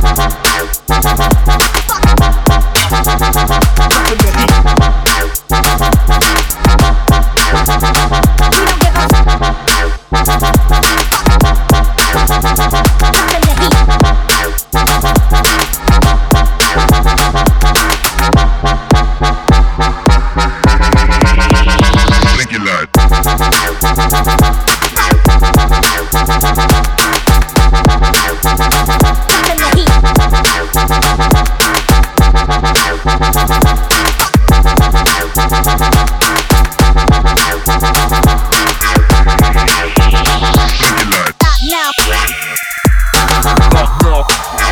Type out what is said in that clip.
Blink your light. Blink your light. Blink your light. Blink your light. Now, Fuck